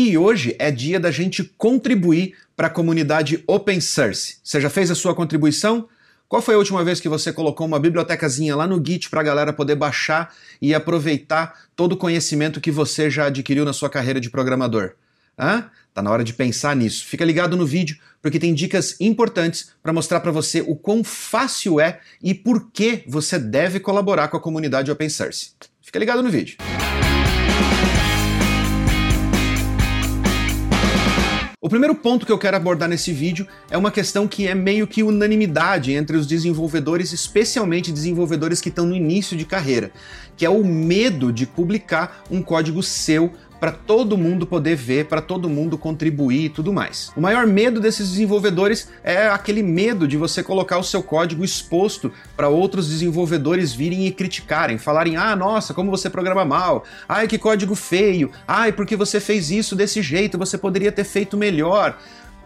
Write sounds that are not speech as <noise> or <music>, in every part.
E hoje é dia da gente contribuir para a comunidade open source. Você já fez a sua contribuição? Qual foi a última vez que você colocou uma bibliotecazinha lá no Git para a galera poder baixar e aproveitar todo o conhecimento que você já adquiriu na sua carreira de programador? Hã? Tá na hora de pensar nisso. Fica ligado no vídeo porque tem dicas importantes para mostrar para você o quão fácil é e por que você deve colaborar com a comunidade open source. Fica ligado no vídeo. O primeiro ponto que eu quero abordar nesse vídeo é uma questão que é meio que unanimidade entre os desenvolvedores, especialmente desenvolvedores que estão no início de carreira, que é o medo de publicar um código seu para todo mundo poder ver, para todo mundo contribuir e tudo mais. O maior medo desses desenvolvedores é aquele medo de você colocar o seu código exposto para outros desenvolvedores virem e criticarem, falarem: "Ah, nossa, como você programa mal. Ai, que código feio. Ai, porque você fez isso desse jeito, você poderia ter feito melhor".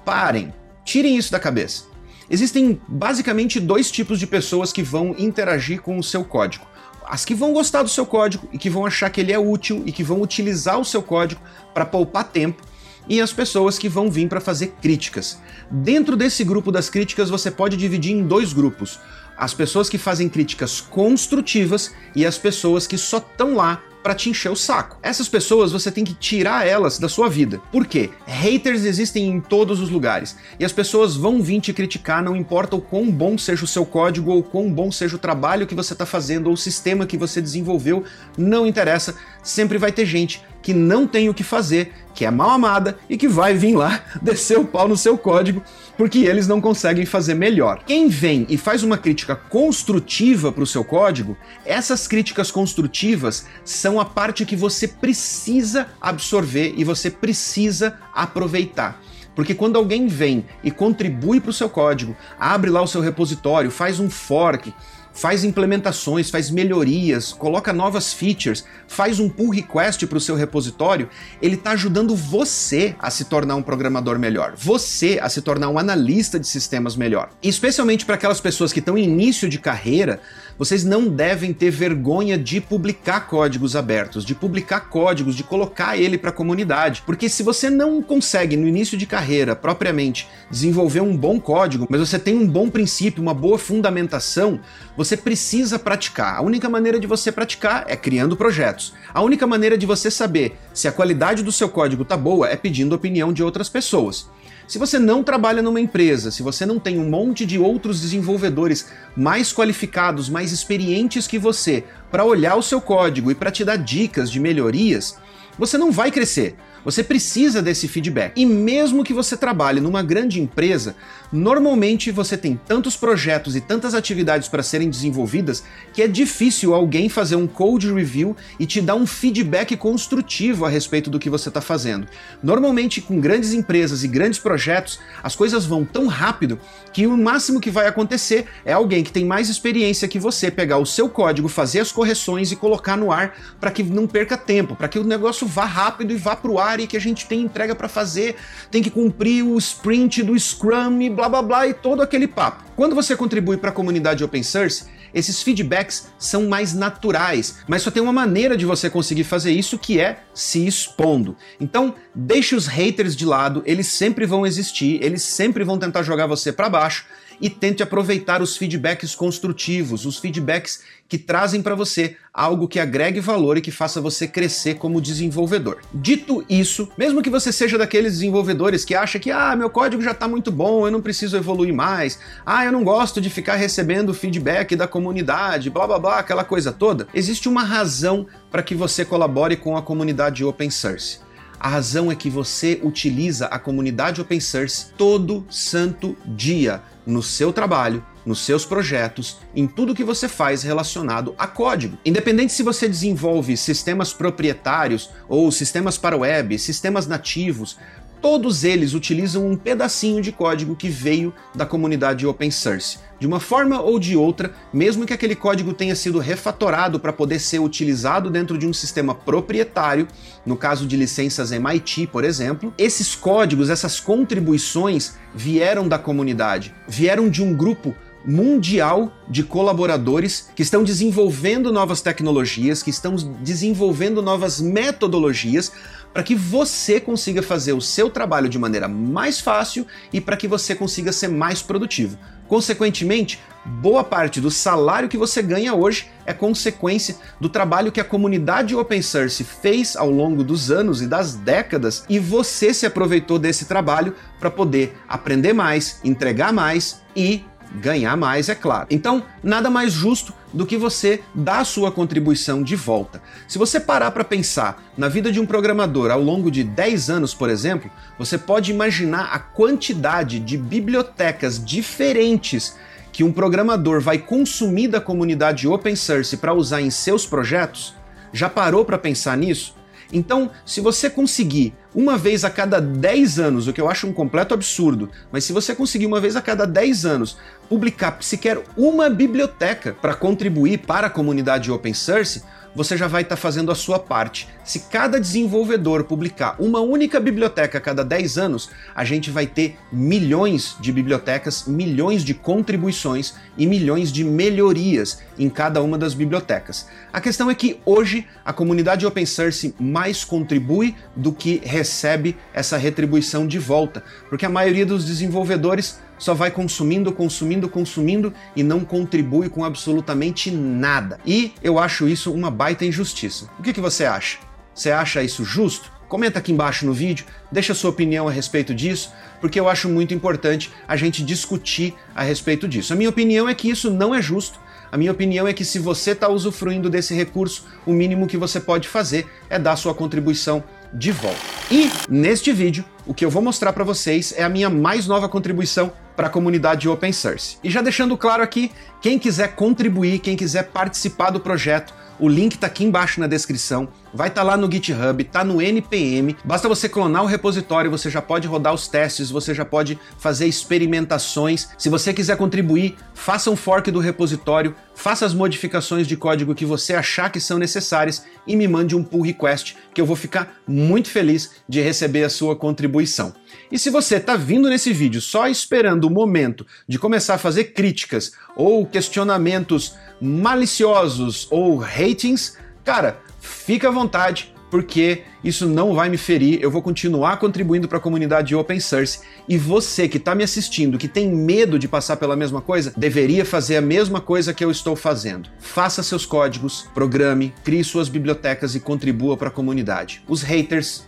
Parem. Tirem isso da cabeça. Existem basicamente dois tipos de pessoas que vão interagir com o seu código as que vão gostar do seu código e que vão achar que ele é útil e que vão utilizar o seu código para poupar tempo, e as pessoas que vão vir para fazer críticas. Dentro desse grupo das críticas, você pode dividir em dois grupos: as pessoas que fazem críticas construtivas e as pessoas que só estão lá para te encher o saco. Essas pessoas você tem que tirar elas da sua vida. Por quê? Haters existem em todos os lugares e as pessoas vão vir te criticar, não importa o quão bom seja o seu código ou quão bom seja o trabalho que você está fazendo ou o sistema que você desenvolveu, não interessa, sempre vai ter gente que não tem o que fazer, que é mal amada e que vai vir lá <laughs> descer o pau no seu código porque eles não conseguem fazer melhor. Quem vem e faz uma crítica construtiva para o seu código, essas críticas construtivas são a parte que você precisa absorver e você precisa aproveitar. Porque quando alguém vem e contribui para o seu código, abre lá o seu repositório, faz um fork, faz implementações, faz melhorias, coloca novas features, faz um pull request para o seu repositório, ele está ajudando você a se tornar um programador melhor, você a se tornar um analista de sistemas melhor. E especialmente para aquelas pessoas que estão em início de carreira, vocês não devem ter vergonha de publicar códigos abertos, de publicar códigos, de colocar ele para a comunidade. Porque se você não consegue no início de carreira propriamente desenvolver um bom código, mas você tem um bom princípio, uma boa fundamentação, você precisa praticar. A única maneira de você praticar é criando projetos. A única maneira de você saber se a qualidade do seu código tá boa é pedindo opinião de outras pessoas. Se você não trabalha numa empresa, se você não tem um monte de outros desenvolvedores mais qualificados, mais experientes que você para olhar o seu código e para te dar dicas de melhorias, você não vai crescer. Você precisa desse feedback. E mesmo que você trabalhe numa grande empresa, normalmente você tem tantos projetos e tantas atividades para serem desenvolvidas que é difícil alguém fazer um code review e te dar um feedback construtivo a respeito do que você está fazendo. Normalmente, com grandes empresas e grandes projetos, as coisas vão tão rápido que o máximo que vai acontecer é alguém que tem mais experiência que você pegar o seu código, fazer as correções e colocar no ar para que não perca tempo, para que o negócio vá rápido e vá para o ar e que a gente tem entrega para fazer, tem que cumprir o sprint do Scrum e blá blá blá e todo aquele papo. Quando você contribui para a comunidade open source, esses feedbacks são mais naturais, mas só tem uma maneira de você conseguir fazer isso que é se expondo. Então, deixe os haters de lado, eles sempre vão existir, eles sempre vão tentar jogar você para baixo e tente aproveitar os feedbacks construtivos, os feedbacks que trazem para você algo que agregue valor e que faça você crescer como desenvolvedor. Dito isso, mesmo que você seja daqueles desenvolvedores que acha que ah, meu código já está muito bom, eu não preciso evoluir mais, ah, eu não gosto de ficar recebendo feedback da comunidade, blá blá blá, aquela coisa toda, existe uma razão para que você colabore com a comunidade open source. A razão é que você utiliza a comunidade open source todo santo dia no seu trabalho, nos seus projetos, em tudo que você faz relacionado a código. Independente se você desenvolve sistemas proprietários ou sistemas para web, sistemas nativos, todos eles utilizam um pedacinho de código que veio da comunidade open source. De uma forma ou de outra, mesmo que aquele código tenha sido refatorado para poder ser utilizado dentro de um sistema proprietário, no caso de licenças MIT, por exemplo, esses códigos, essas contribuições vieram da comunidade, vieram de um grupo mundial de colaboradores que estão desenvolvendo novas tecnologias, que estão desenvolvendo novas metodologias para que você consiga fazer o seu trabalho de maneira mais fácil e para que você consiga ser mais produtivo. Consequentemente, boa parte do salário que você ganha hoje é consequência do trabalho que a comunidade open source fez ao longo dos anos e das décadas e você se aproveitou desse trabalho para poder aprender mais, entregar mais e ganhar mais, é claro. Então, nada mais justo do que você dar a sua contribuição de volta. Se você parar para pensar na vida de um programador ao longo de 10 anos, por exemplo, você pode imaginar a quantidade de bibliotecas diferentes que um programador vai consumir da comunidade open source para usar em seus projetos? Já parou para pensar nisso? Então, se você conseguir uma vez a cada 10 anos, o que eu acho um completo absurdo, mas se você conseguir uma vez a cada 10 anos publicar sequer uma biblioteca para contribuir para a comunidade open source, você já vai estar tá fazendo a sua parte. Se cada desenvolvedor publicar uma única biblioteca a cada 10 anos, a gente vai ter milhões de bibliotecas, milhões de contribuições e milhões de melhorias em cada uma das bibliotecas. A questão é que hoje a comunidade open source mais contribui do que recebe essa retribuição de volta, porque a maioria dos desenvolvedores só vai consumindo, consumindo, consumindo e não contribui com absolutamente nada. E eu acho isso uma baita injustiça. O que, que você acha? Você acha isso justo? Comenta aqui embaixo no vídeo, deixa sua opinião a respeito disso, porque eu acho muito importante a gente discutir a respeito disso. A minha opinião é que isso não é justo. A minha opinião é que se você está usufruindo desse recurso, o mínimo que você pode fazer é dar sua contribuição de volta. E neste vídeo, o que eu vou mostrar para vocês é a minha mais nova contribuição para a comunidade open source. E já deixando claro aqui, quem quiser contribuir, quem quiser participar do projeto, o link está aqui embaixo na descrição, vai estar tá lá no GitHub, tá no NPM. Basta você clonar o repositório, você já pode rodar os testes, você já pode fazer experimentações. Se você quiser contribuir, faça um fork do repositório, faça as modificações de código que você achar que são necessárias e me mande um pull request, que eu vou ficar muito feliz de receber a sua contribuição. E se você está vindo nesse vídeo só esperando o momento de começar a fazer críticas ou questionamentos maliciosos ou ratings, cara, fica à vontade, porque isso não vai me ferir, eu vou continuar contribuindo para a comunidade open source e você que está me assistindo, que tem medo de passar pela mesma coisa, deveria fazer a mesma coisa que eu estou fazendo. Faça seus códigos, programe, crie suas bibliotecas e contribua para a comunidade. Os haters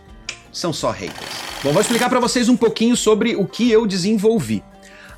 são só haters. Bom, vou explicar para vocês um pouquinho sobre o que eu desenvolvi.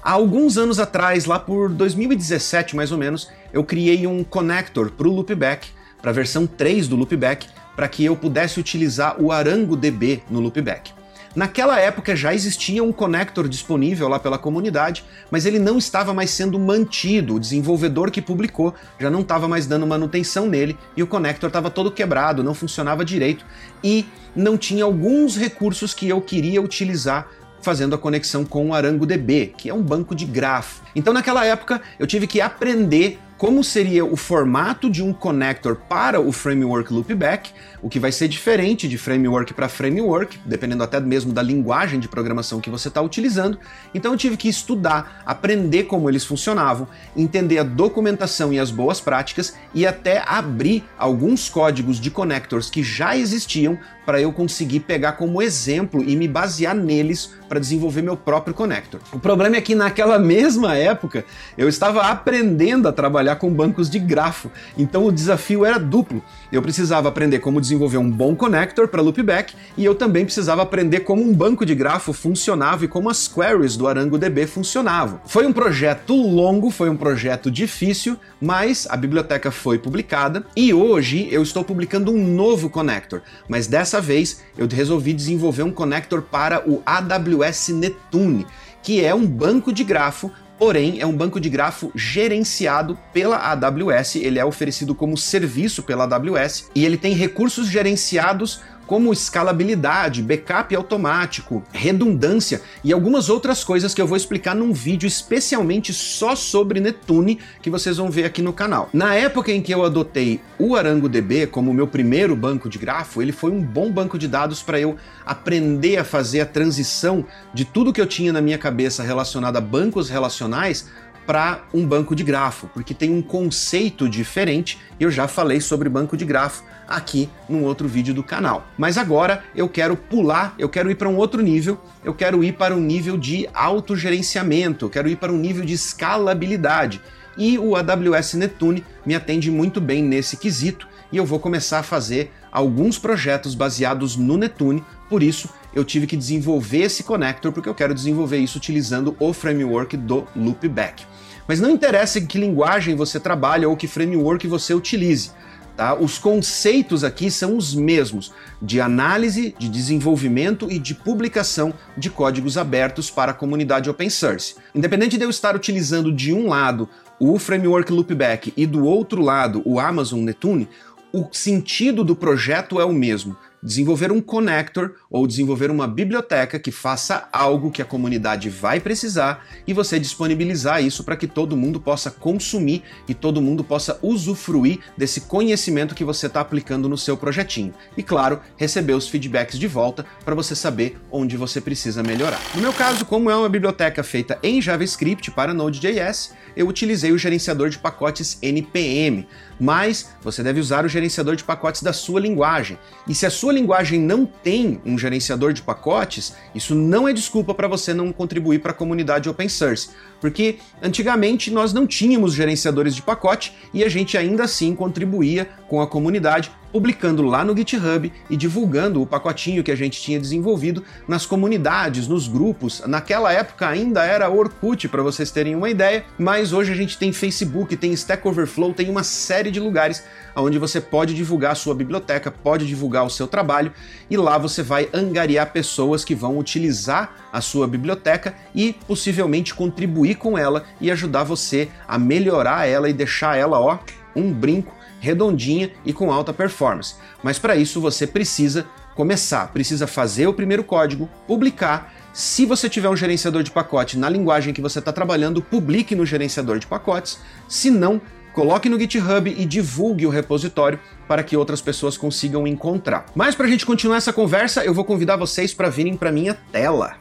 Há alguns anos atrás, lá por 2017 mais ou menos, eu criei um connector para o Loopback, para a versão 3 do Loopback, para que eu pudesse utilizar o ArangoDB no Loopback. Naquela época já existia um connector disponível lá pela comunidade, mas ele não estava mais sendo mantido. O desenvolvedor que publicou já não estava mais dando manutenção nele e o connector estava todo quebrado, não funcionava direito e não tinha alguns recursos que eu queria utilizar fazendo a conexão com o ArangoDB, que é um banco de grafo. Então naquela época eu tive que aprender como seria o formato de um connector para o framework Loopback, o que vai ser diferente de framework para framework, dependendo até mesmo da linguagem de programação que você está utilizando. Então eu tive que estudar, aprender como eles funcionavam, entender a documentação e as boas práticas e até abrir alguns códigos de connectors que já existiam para eu conseguir pegar como exemplo e me basear neles para desenvolver meu próprio connector. O problema é que naquela <laughs> mesma época eu estava aprendendo a trabalhar com bancos de grafo, então o desafio era duplo. Eu precisava aprender como desenvolver um bom connector para loopback e eu também precisava aprender como um banco de grafo funcionava e como as queries do ArangoDB funcionavam. Foi um projeto longo, foi um projeto difícil, mas a biblioteca foi publicada e hoje eu estou publicando um novo connector, mas dessa dessa vez eu resolvi desenvolver um connector para o AWS Netune, que é um banco de grafo porém é um banco de grafo gerenciado pela AWS, ele é oferecido como serviço pela AWS e ele tem recursos gerenciados como escalabilidade, backup automático, redundância e algumas outras coisas que eu vou explicar num vídeo especialmente só sobre Netune que vocês vão ver aqui no canal. Na época em que eu adotei o ArangoDB como meu primeiro banco de grafo, ele foi um bom banco de dados para eu aprender a fazer a transição de tudo que eu tinha na minha cabeça relacionado a bancos relacionais para um banco de grafo, porque tem um conceito diferente eu já falei sobre banco de grafo aqui num outro vídeo do canal. Mas agora eu quero pular, eu quero ir para um outro nível, eu quero ir para um nível de autogerenciamento, eu quero ir para um nível de escalabilidade. E o AWS Netune me atende muito bem nesse quesito e eu vou começar a fazer alguns projetos baseados no Netune, por isso eu tive que desenvolver esse connector porque eu quero desenvolver isso utilizando o framework do Loopback. Mas não interessa em que linguagem você trabalha ou que framework você utilize. Tá? Os conceitos aqui são os mesmos, de análise, de desenvolvimento e de publicação de códigos abertos para a comunidade open source. Independente de eu estar utilizando de um lado o framework Loopback e do outro lado o Amazon Netune, o sentido do projeto é o mesmo desenvolver um connector ou desenvolver uma biblioteca que faça algo que a comunidade vai precisar e você disponibilizar isso para que todo mundo possa consumir e todo mundo possa usufruir desse conhecimento que você está aplicando no seu projetinho. E claro, receber os feedbacks de volta para você saber onde você precisa melhorar. No meu caso, como é uma biblioteca feita em JavaScript para Node.js, eu utilizei o gerenciador de pacotes NPM, mas você deve usar o gerenciador de pacotes da sua linguagem. E se a sua linguagem não tem um gerenciador de pacotes, isso não é desculpa para você não contribuir para a comunidade open source, porque antigamente nós não tínhamos gerenciadores de pacote e a gente ainda assim contribuía com a comunidade publicando lá no GitHub e divulgando o pacotinho que a gente tinha desenvolvido nas comunidades, nos grupos. Naquela época ainda era Orkut, para vocês terem uma ideia, mas hoje a gente tem Facebook, tem Stack Overflow, tem uma série de lugares onde você pode divulgar a sua biblioteca, pode divulgar o seu trabalho e lá você vai angariar pessoas que vão utilizar a sua biblioteca e possivelmente contribuir com ela e ajudar você a melhorar ela e deixar ela, ó, um brinco redondinha e com alta performance. Mas para isso você precisa começar, precisa fazer o primeiro código, publicar. Se você tiver um gerenciador de pacote na linguagem que você está trabalhando, publique no gerenciador de pacotes. Se não, coloque no GitHub e divulgue o repositório para que outras pessoas consigam encontrar. Mas para a gente continuar essa conversa, eu vou convidar vocês para virem para minha tela.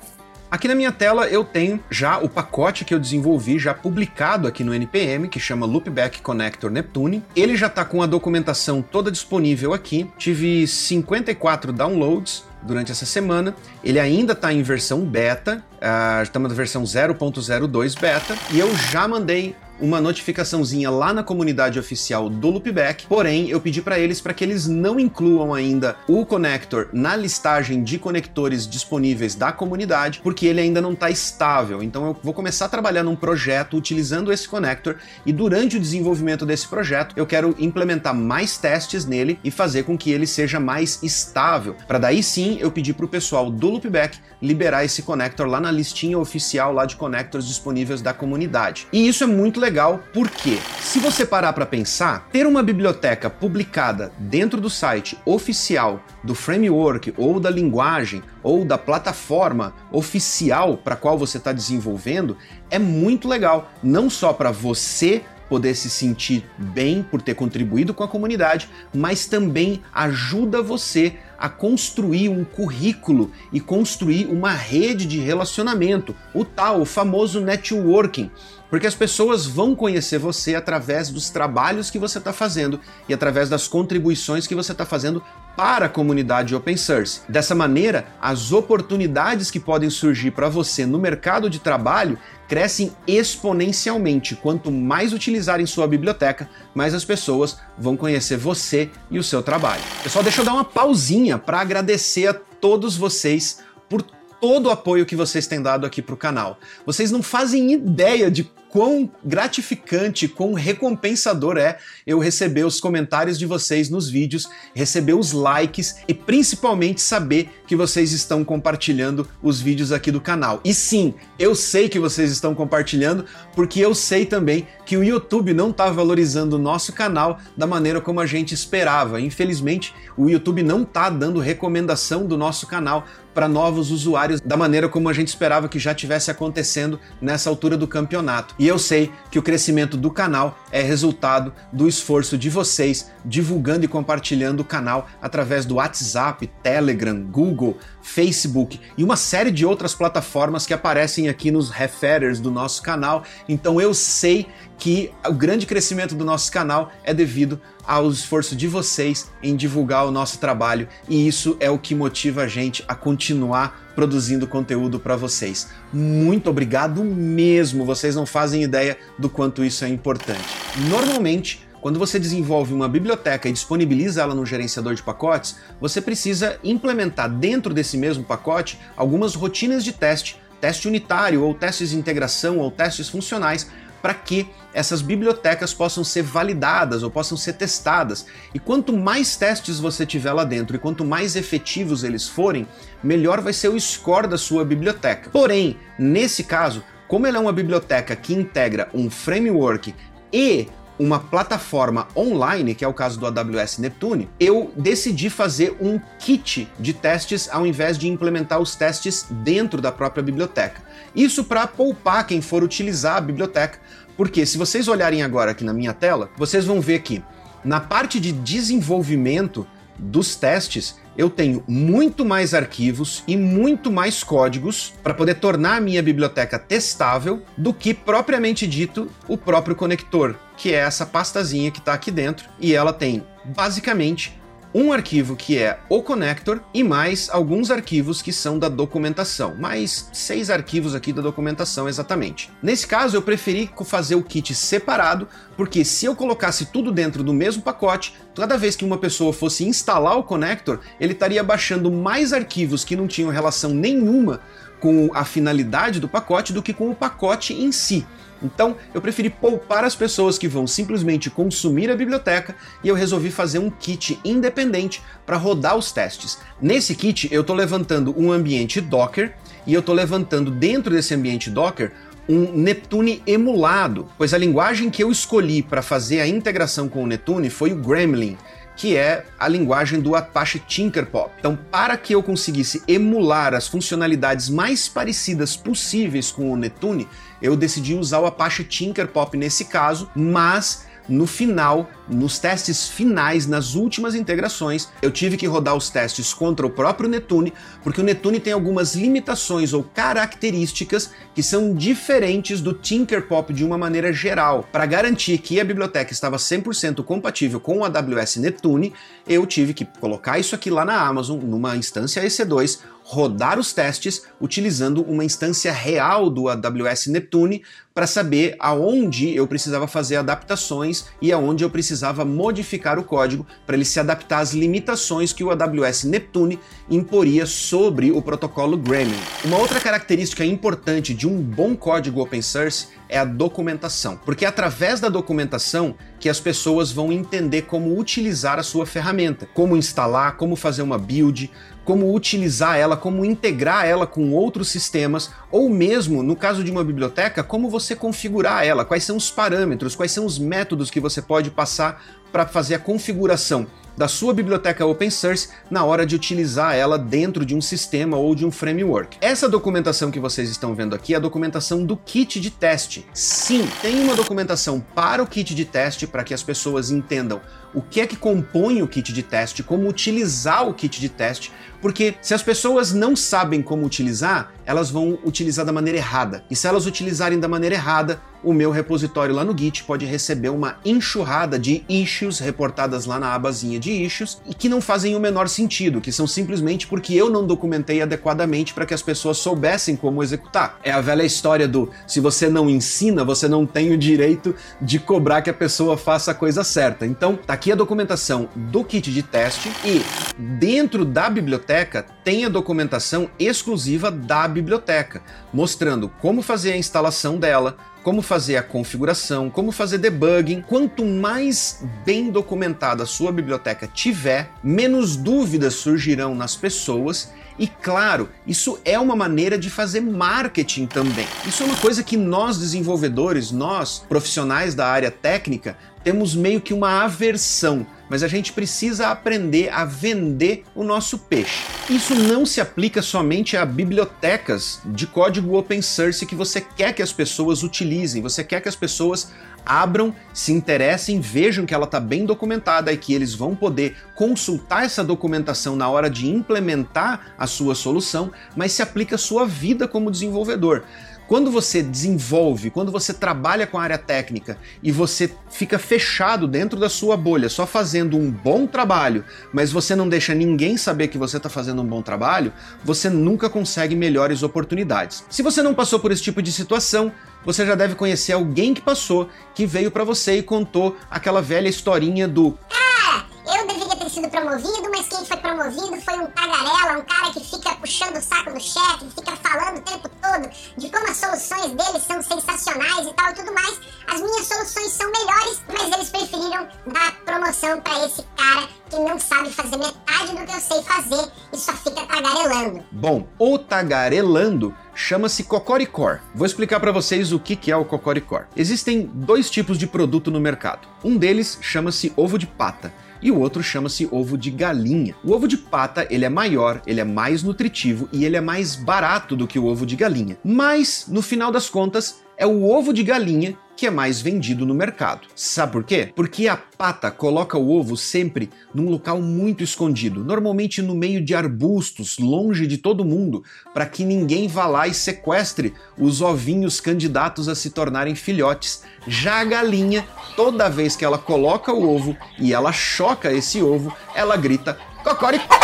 Aqui na minha tela eu tenho já o pacote que eu desenvolvi, já publicado aqui no NPM, que chama Loopback Connector Neptune. Ele já está com a documentação toda disponível aqui. Tive 54 downloads durante essa semana. Ele ainda está em versão beta, uh, estamos na versão 0.02 beta, e eu já mandei uma notificaçãozinha lá na comunidade oficial do Loopback, porém eu pedi para eles para que eles não incluam ainda o connector na listagem de conectores disponíveis da comunidade, porque ele ainda não está estável. Então eu vou começar a trabalhar num projeto utilizando esse connector e durante o desenvolvimento desse projeto eu quero implementar mais testes nele e fazer com que ele seja mais estável, para daí sim eu pedir para o pessoal do Loopback liberar esse connector lá na listinha oficial lá de connectors disponíveis da comunidade. E isso é muito legal porque, se você parar para pensar, ter uma biblioteca publicada dentro do site oficial do framework ou da linguagem ou da plataforma oficial para qual você está desenvolvendo é muito legal, não só para você poder se sentir bem por ter contribuído com a comunidade, mas também ajuda você a construir um currículo e construir uma rede de relacionamento, o tal, o famoso networking. Porque as pessoas vão conhecer você através dos trabalhos que você está fazendo e através das contribuições que você está fazendo para a comunidade open source. Dessa maneira, as oportunidades que podem surgir para você no mercado de trabalho crescem exponencialmente. Quanto mais utilizarem sua biblioteca, mais as pessoas vão conhecer você e o seu trabalho. Pessoal, deixa eu dar uma pausinha para agradecer a todos vocês por todo o apoio que vocês têm dado aqui para o canal. Vocês não fazem ideia de quão gratificante, quão recompensador é eu receber os comentários de vocês nos vídeos, receber os likes e principalmente saber que vocês estão compartilhando os vídeos aqui do canal. E sim, eu sei que vocês estão compartilhando porque eu sei também que o YouTube não está valorizando o nosso canal da maneira como a gente esperava. Infelizmente, o YouTube não está dando recomendação do nosso canal para novos usuários da maneira como a gente esperava que já tivesse acontecendo nessa altura do campeonato. E eu sei que o crescimento do canal é resultado do esforço de vocês divulgando e compartilhando o canal através do WhatsApp, Telegram, Google, Facebook e uma série de outras plataformas que aparecem aqui nos referers do nosso canal. Então eu sei que o grande crescimento do nosso canal é devido ao esforço de vocês em divulgar o nosso trabalho e isso é o que motiva a gente a continuar produzindo conteúdo para vocês. Muito obrigado mesmo, vocês não fazem ideia do quanto isso é importante. Normalmente, quando você desenvolve uma biblioteca e disponibiliza ela no gerenciador de pacotes, você precisa implementar dentro desse mesmo pacote algumas rotinas de teste, teste unitário ou testes de integração ou testes funcionais para que essas bibliotecas possam ser validadas ou possam ser testadas. E quanto mais testes você tiver lá dentro e quanto mais efetivos eles forem, melhor vai ser o score da sua biblioteca. Porém, nesse caso, como ela é uma biblioteca que integra um framework e uma plataforma online, que é o caso do AWS Neptune, eu decidi fazer um kit de testes ao invés de implementar os testes dentro da própria biblioteca. Isso para poupar quem for utilizar a biblioteca, porque se vocês olharem agora aqui na minha tela, vocês vão ver que na parte de desenvolvimento dos testes, eu tenho muito mais arquivos e muito mais códigos para poder tornar a minha biblioteca testável do que propriamente dito o próprio conector, que é essa pastazinha que está aqui dentro e ela tem basicamente um arquivo que é o connector e mais alguns arquivos que são da documentação, mais seis arquivos aqui da documentação exatamente. Nesse caso eu preferi fazer o kit separado, porque se eu colocasse tudo dentro do mesmo pacote, toda vez que uma pessoa fosse instalar o connector, ele estaria baixando mais arquivos que não tinham relação nenhuma com a finalidade do pacote do que com o pacote em si. Então, eu preferi poupar as pessoas que vão simplesmente consumir a biblioteca e eu resolvi fazer um kit independente para rodar os testes. Nesse kit, eu estou levantando um ambiente Docker e eu estou levantando dentro desse ambiente Docker um Neptune emulado, pois a linguagem que eu escolhi para fazer a integração com o Neptune foi o Gremlin, que é a linguagem do Apache Tinkerpop. Então, para que eu conseguisse emular as funcionalidades mais parecidas possíveis com o Neptune, eu decidi usar o Apache Tinkerpop nesse caso, mas no final, nos testes finais, nas últimas integrações, eu tive que rodar os testes contra o próprio Netune, porque o Netune tem algumas limitações ou características que são diferentes do Tinkerpop de uma maneira geral. Para garantir que a biblioteca estava 100% compatível com o AWS Neptune, eu tive que colocar isso aqui lá na Amazon, numa instância EC2, rodar os testes utilizando uma instância real do AWS Neptune para saber aonde eu precisava fazer adaptações e aonde eu precisava modificar o código para ele se adaptar às limitações que o AWS Neptune imporia sobre o protocolo Gremlin. Uma outra característica importante de um bom código open source é a documentação, porque através da documentação que as pessoas vão entender como utilizar a sua ferramenta, como instalar, como fazer uma build, como utilizar ela, como integrar ela com outros sistemas, ou mesmo, no caso de uma biblioteca, como você configurar ela, quais são os parâmetros, quais são os métodos que você pode passar para fazer a configuração da sua biblioteca open source na hora de utilizar ela dentro de um sistema ou de um framework. Essa documentação que vocês estão vendo aqui é a documentação do kit de teste. Sim, tem uma documentação para o kit de teste para que as pessoas entendam o que é que compõe o kit de teste, como utilizar o kit de teste, porque se as pessoas não sabem como utilizar, elas vão utilizar da maneira errada. E se elas utilizarem da maneira errada, o meu repositório lá no Git pode receber uma enxurrada de issues reportadas lá na abazinha de issues e que não fazem o menor sentido, que são simplesmente porque eu não documentei adequadamente para que as pessoas soubessem como executar. É a velha história do se você não ensina, você não tem o direito de cobrar que a pessoa faça a coisa certa. Então, tá aqui a documentação do kit de teste e dentro da biblioteca tem a documentação exclusiva da biblioteca, mostrando como fazer a instalação dela, como fazer a configuração, como fazer debugging. Quanto mais bem documentada a sua biblioteca tiver, menos dúvidas surgirão nas pessoas e claro, isso é uma maneira de fazer marketing também. Isso é uma coisa que nós desenvolvedores, nós profissionais da área técnica, temos meio que uma aversão mas a gente precisa aprender a vender o nosso peixe. Isso não se aplica somente a bibliotecas de código open source que você quer que as pessoas utilizem, você quer que as pessoas abram, se interessem, vejam que ela está bem documentada e que eles vão poder consultar essa documentação na hora de implementar a sua solução, mas se aplica à sua vida como desenvolvedor. Quando você desenvolve, quando você trabalha com a área técnica e você fica fechado dentro da sua bolha, só fazendo um bom trabalho, mas você não deixa ninguém saber que você está fazendo um bom trabalho, você nunca consegue melhores oportunidades. Se você não passou por esse tipo de situação, você já deve conhecer alguém que passou, que veio para você e contou aquela velha historinha do promovido, mas quem foi promovido foi um tagarela, um cara que fica puxando o saco do chefe, fica falando o tempo todo de como as soluções dele são sensacionais e tal e tudo mais. As minhas soluções são melhores, mas eles preferiram dar promoção para esse cara que não sabe fazer metade do que eu sei fazer e só fica tagarelando. Bom, o tagarelando chama-se Cocoricor. Vou explicar para vocês o que é o Cocoricor. Existem dois tipos de produto no mercado. Um deles chama-se ovo de pata e o outro chama-se ovo de galinha. O ovo de pata, ele é maior, ele é mais nutritivo e ele é mais barato do que o ovo de galinha. Mas, no final das contas, é o ovo de galinha que é mais vendido no mercado. Sabe por quê? Porque a pata coloca o ovo sempre num local muito escondido, normalmente no meio de arbustos, longe de todo mundo, para que ninguém vá lá e sequestre os ovinhos candidatos a se tornarem filhotes. Já a galinha, toda vez que ela coloca o ovo e ela choca esse ovo, ela grita cocoricó.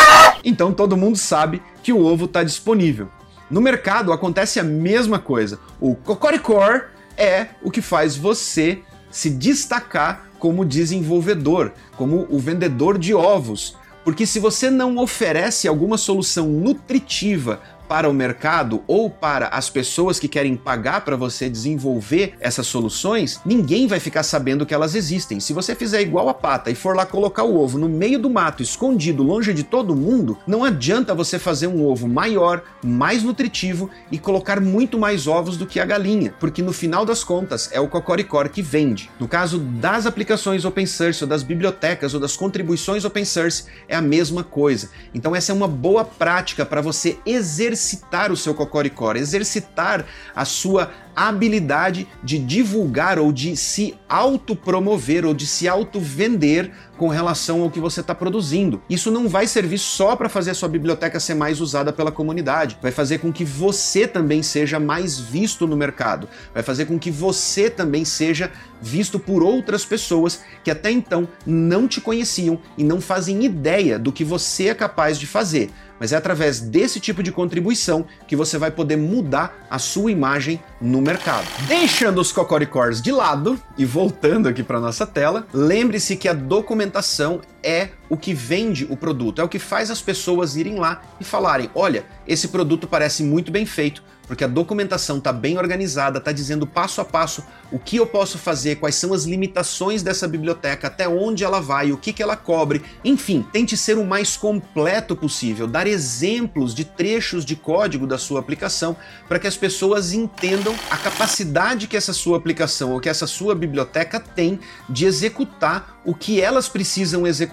Então todo mundo sabe que o ovo está disponível. No mercado acontece a mesma coisa. O Cocoricor é o que faz você se destacar como desenvolvedor, como o vendedor de ovos. Porque se você não oferece alguma solução nutritiva para o mercado ou para as pessoas que querem pagar para você desenvolver essas soluções, ninguém vai ficar sabendo que elas existem. Se você fizer igual a pata e for lá colocar o ovo no meio do mato, escondido, longe de todo mundo, não adianta você fazer um ovo maior, mais nutritivo e colocar muito mais ovos do que a galinha, porque no final das contas é o cocoricor que vende. No caso das aplicações open source ou das bibliotecas ou das contribuições open source, é a mesma coisa. Então essa é uma boa prática para você exercitar exercitar o seu cocoricó, exercitar a sua habilidade de divulgar ou de se autopromover ou de se auto-vender com relação ao que você está produzindo. Isso não vai servir só para fazer a sua biblioteca ser mais usada pela comunidade, vai fazer com que você também seja mais visto no mercado, vai fazer com que você também seja visto por outras pessoas que até então não te conheciam e não fazem ideia do que você é capaz de fazer mas é através desse tipo de contribuição que você vai poder mudar a sua imagem no mercado. Deixando os cocoricors de lado e voltando aqui para nossa tela, lembre-se que a documentação regulamentação é o que vende o produto, é o que faz as pessoas irem lá e falarem: olha, esse produto parece muito bem feito, porque a documentação está bem organizada, está dizendo passo a passo o que eu posso fazer, quais são as limitações dessa biblioteca, até onde ela vai, o que, que ela cobre. Enfim, tente ser o mais completo possível, dar exemplos de trechos de código da sua aplicação para que as pessoas entendam a capacidade que essa sua aplicação ou que essa sua biblioteca tem de executar o que elas precisam executar.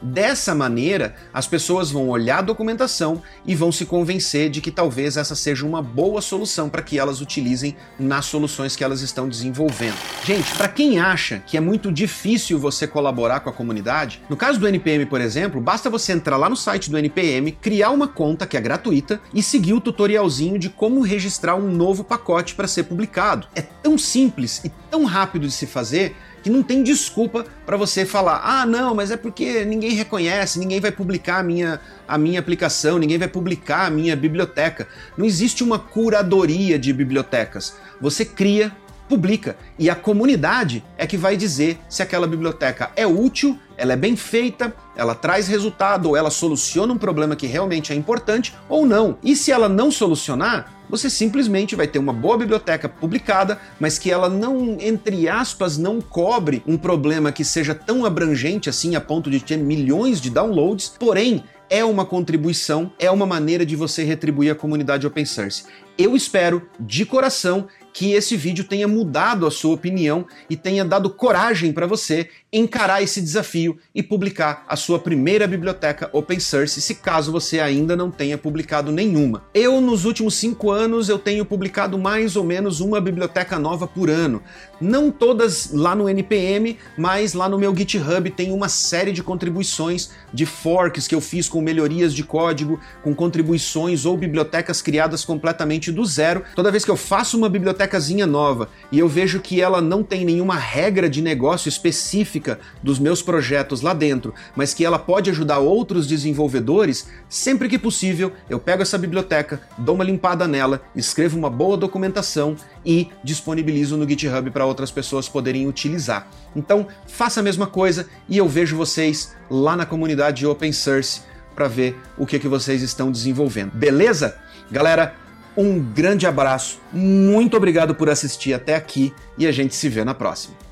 Dessa maneira, as pessoas vão olhar a documentação e vão se convencer de que talvez essa seja uma boa solução para que elas utilizem nas soluções que elas estão desenvolvendo. Gente, para quem acha que é muito difícil você colaborar com a comunidade, no caso do NPM, por exemplo, basta você entrar lá no site do NPM, criar uma conta que é gratuita e seguir o tutorialzinho de como registrar um novo pacote para ser publicado. É tão simples e tão rápido de se fazer que não tem desculpa para você falar: "Ah, não, mas é porque ninguém reconhece, ninguém vai publicar a minha a minha aplicação, ninguém vai publicar a minha biblioteca". Não existe uma curadoria de bibliotecas. Você cria, publica e a comunidade é que vai dizer se aquela biblioteca é útil, ela é bem feita, ela traz resultado ou ela soluciona um problema que realmente é importante ou não. E se ela não solucionar, você simplesmente vai ter uma boa biblioteca publicada, mas que ela não, entre aspas, não cobre um problema que seja tão abrangente assim a ponto de ter milhões de downloads, porém é uma contribuição, é uma maneira de você retribuir a comunidade open source. Eu espero de coração que esse vídeo tenha mudado a sua opinião e tenha dado coragem para você encarar esse desafio e publicar a sua primeira biblioteca open source, se caso você ainda não tenha publicado nenhuma. Eu, nos últimos cinco anos, eu tenho publicado mais ou menos uma biblioteca nova por ano. Não todas lá no NPM, mas lá no meu GitHub tem uma série de contribuições de forks que eu fiz com melhorias de código, com contribuições ou bibliotecas criadas completamente do zero. Toda vez que eu faço uma bibliotecazinha nova e eu vejo que ela não tem nenhuma regra de negócio específica dos meus projetos lá dentro, mas que ela pode ajudar outros desenvolvedores, sempre que possível eu pego essa biblioteca, dou uma limpada nela, escrevo uma boa documentação e disponibilizo no GitHub para outras pessoas poderem utilizar. Então, faça a mesma coisa e eu vejo vocês lá na comunidade open source para ver o que, que vocês estão desenvolvendo. Beleza? Galera, um grande abraço, muito obrigado por assistir até aqui e a gente se vê na próxima.